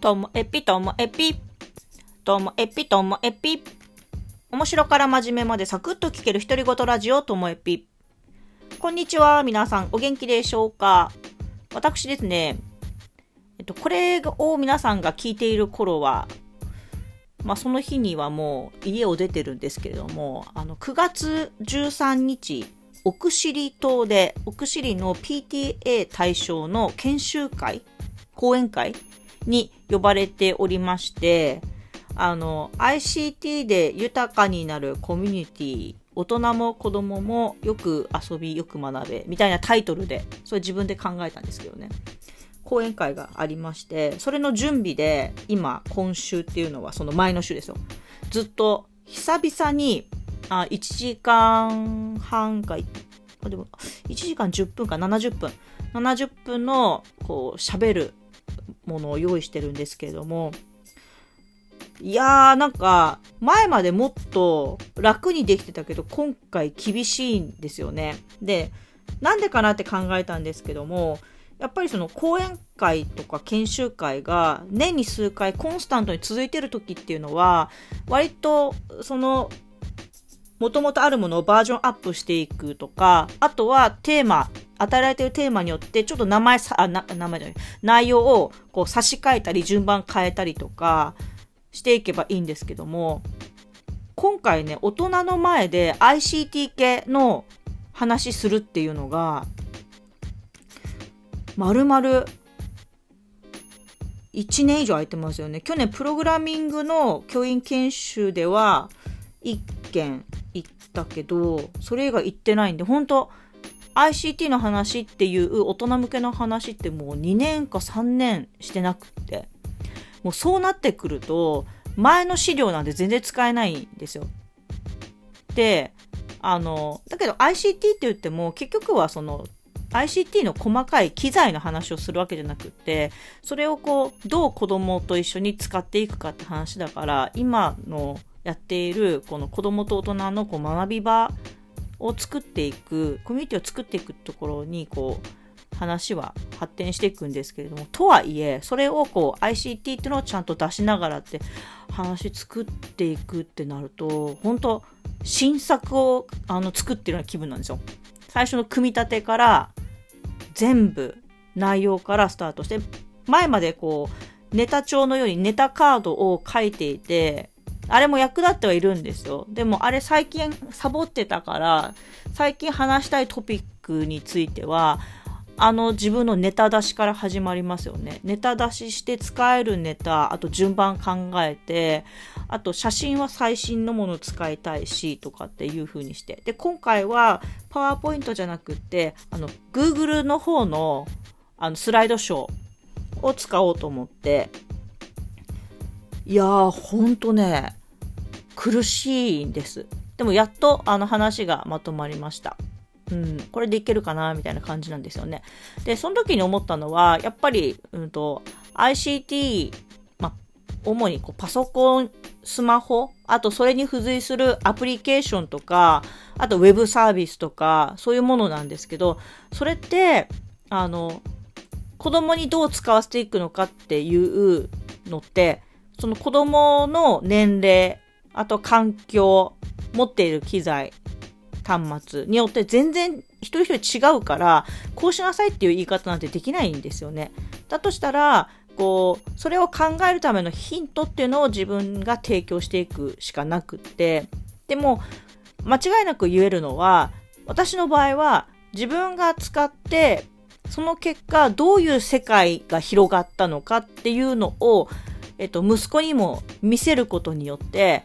ともえぴともえぴ。ともえぴともえぴ。面白から真面目までサクッと聞ける独り言ラジオともえぴ。こんにちは。皆さんお元気でしょうか？私ですね、えっと、これを皆さんが聞いている頃は、まあ、その日にはもう家を出てるんですけれども、あの、9月13日、奥尻島で、奥尻の PTA 対象の研修会講演会に呼ばれておりまして、あの、ICT で豊かになるコミュニティ、大人も子供もよく遊び、よく学べ、みたいなタイトルで、それ自分で考えたんですけどね。講演会がありまして、それの準備で、今、今週っていうのはその前の週ですよ。ずっと、久々に、あ、1時間半か、あでも、1時間10分か70分。70分の、こう、喋るものを用意してるんですけれども、いやーなんか、前までもっと楽にできてたけど、今回厳しいんですよね。で、なんでかなって考えたんですけども、やっぱりその講演会とか研修会が年に数回コンスタントに続いてる時っていうのは、割とそのもともとあるものをバージョンアップしていくとか、あとはテーマ、与えられているテーマによってちょっと名前さ、あ、な名前じゃない、内容をこう差し替えたり順番変えたりとかしていけばいいんですけども、今回ね、大人の前で ICT 系の話するっていうのが、まるまる1年以上空いてますよね。去年プログラミングの教員研修では1件行ったけど、それ以外行ってないんで、本当 ICT の話っていう大人向けの話ってもう2年か3年してなくって、もうそうなってくると、前の資料なんて全然使えないんですよ。で、あの、だけど ICT って言っても結局はその ICT の細かい機材の話をするわけじゃなくって、それをこう、どう子供と一緒に使っていくかって話だから、今のやっている、この子供と大人のこう学び場を作っていく、コミュニティを作っていくところに、こう、話は発展していくんですけれども、とはいえ、それをこう ICT っていうのをちゃんと出しながらって話作っていくってなると、本当新作をあの作ってるような気分なんですよ。最初の組み立てから全部内容からスタートして、前までこう、ネタ帳のようにネタカードを書いていて、あれも役立ってはいるんですよ。でもあれ最近サボってたから、最近話したいトピックについては、あの自分のネタ出しから始まりますよね。ネタ出しして使えるネタ、あと順番考えて、あと写真は最新のもの使いたいし、とかっていう風にして。で、今回はパワーポイントじゃなくって、あの、Google の方のあのスライドショーを使おうと思って、いやー、ほんとね、苦しいんです。でもやっとあの話がまとまりました。うん、これでいけるかなみたいな感じなんですよね。で、その時に思ったのは、やっぱり、うんと、ICT、ま、主にこうパソコン、スマホ、あとそれに付随するアプリケーションとか、あとウェブサービスとか、そういうものなんですけど、それって、あの、子供にどう使わせていくのかっていうのって、その子供の年齢、あと環境、持っている機材、端末によって全然一人一人違うから、こうしなさいっていう言い方なんてできないんですよね。だとしたら、こう、それを考えるためのヒントっていうのを自分が提供していくしかなくって、でも、間違いなく言えるのは、私の場合は自分が使って、その結果どういう世界が広がったのかっていうのを、えっと、息子にも見せることによって、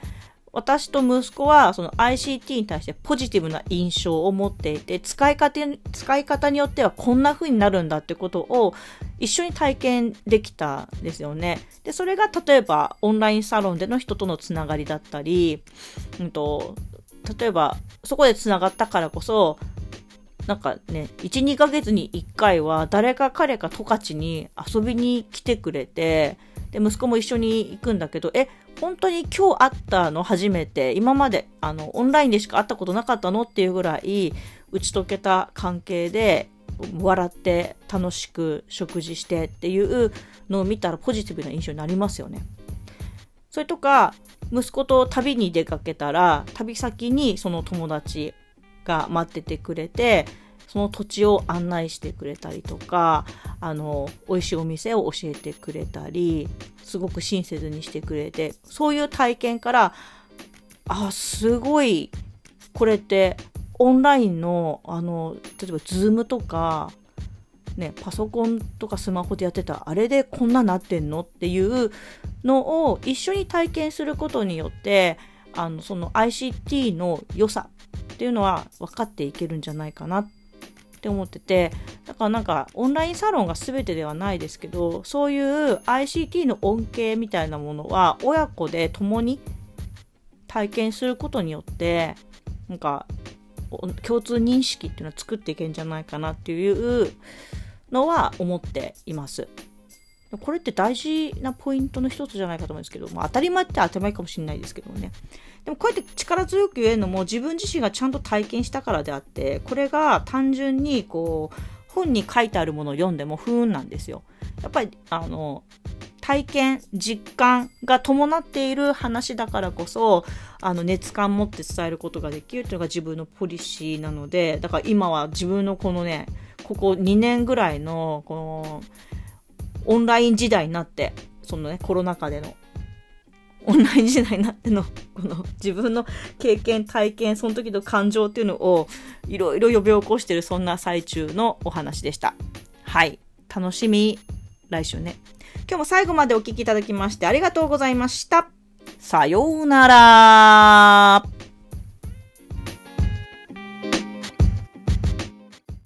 私と息子はその ICT に対してポジティブな印象を持っていて、使い方、使い方によってはこんな風になるんだってことを一緒に体験できたんですよね。で、それが例えばオンラインサロンでの人とのつながりだったり、うんと、例えばそこでつながったからこそ、なんかね、1、2ヶ月に1回は誰か彼か十勝に遊びに来てくれて、で、息子も一緒に行くんだけど、え、本当に今日会ったの初めて、今まで、あの、オンラインでしか会ったことなかったの？っていうぐらい、打ち解けた関係で、笑って楽しく食事してっていうのを見たらポジティブな印象になりますよね。それとか、息子と旅に出かけたら、旅先にその友達が待っててくれて、その土地を案内してくれたりとか、あの、美味しいお店を教えてくれたり、すごく親切にしてくれて、そういう体験から、あ、すごい、これってオンラインの、あの、例えばズームとか、ね、パソコンとかスマホでやってたあれでこんななってんのっていうのを一緒に体験することによってあのその ICT の良さっていうのは分かっていけるんじゃないかなってって思っててだからなんかオンラインサロンが全てではないですけどそういう ICT の恩恵みたいなものは親子で共に体験することによってなんか共通認識っていうのは作っていけんじゃないかなっていうのは思っています。これって大事なポイントの一つじゃないかと思うんですけど、まあ、当たり前って当たり前かもしれないですけどね。でもこうやって力強く言えるのも自分自身がちゃんと体験したからであって、これが単純にこう、本に書いてあるものを読んでも不運なんですよ。やっぱり、あの、体験、実感が伴っている話だからこそ、あの、熱感持って伝えることができるというのが自分のポリシーなので、だから今は自分のこのね、ここ2年ぐらいの、この、オンライン時代になって、そのね、コロナ禍での、オンライン時代になっての、この自分の経験、体験、その時の感情っていうのを、いろいろ呼び起こしてる、そんな最中のお話でした。はい。楽しみ。来週ね。今日も最後までお聴きいただきましてありがとうございました。さようなら。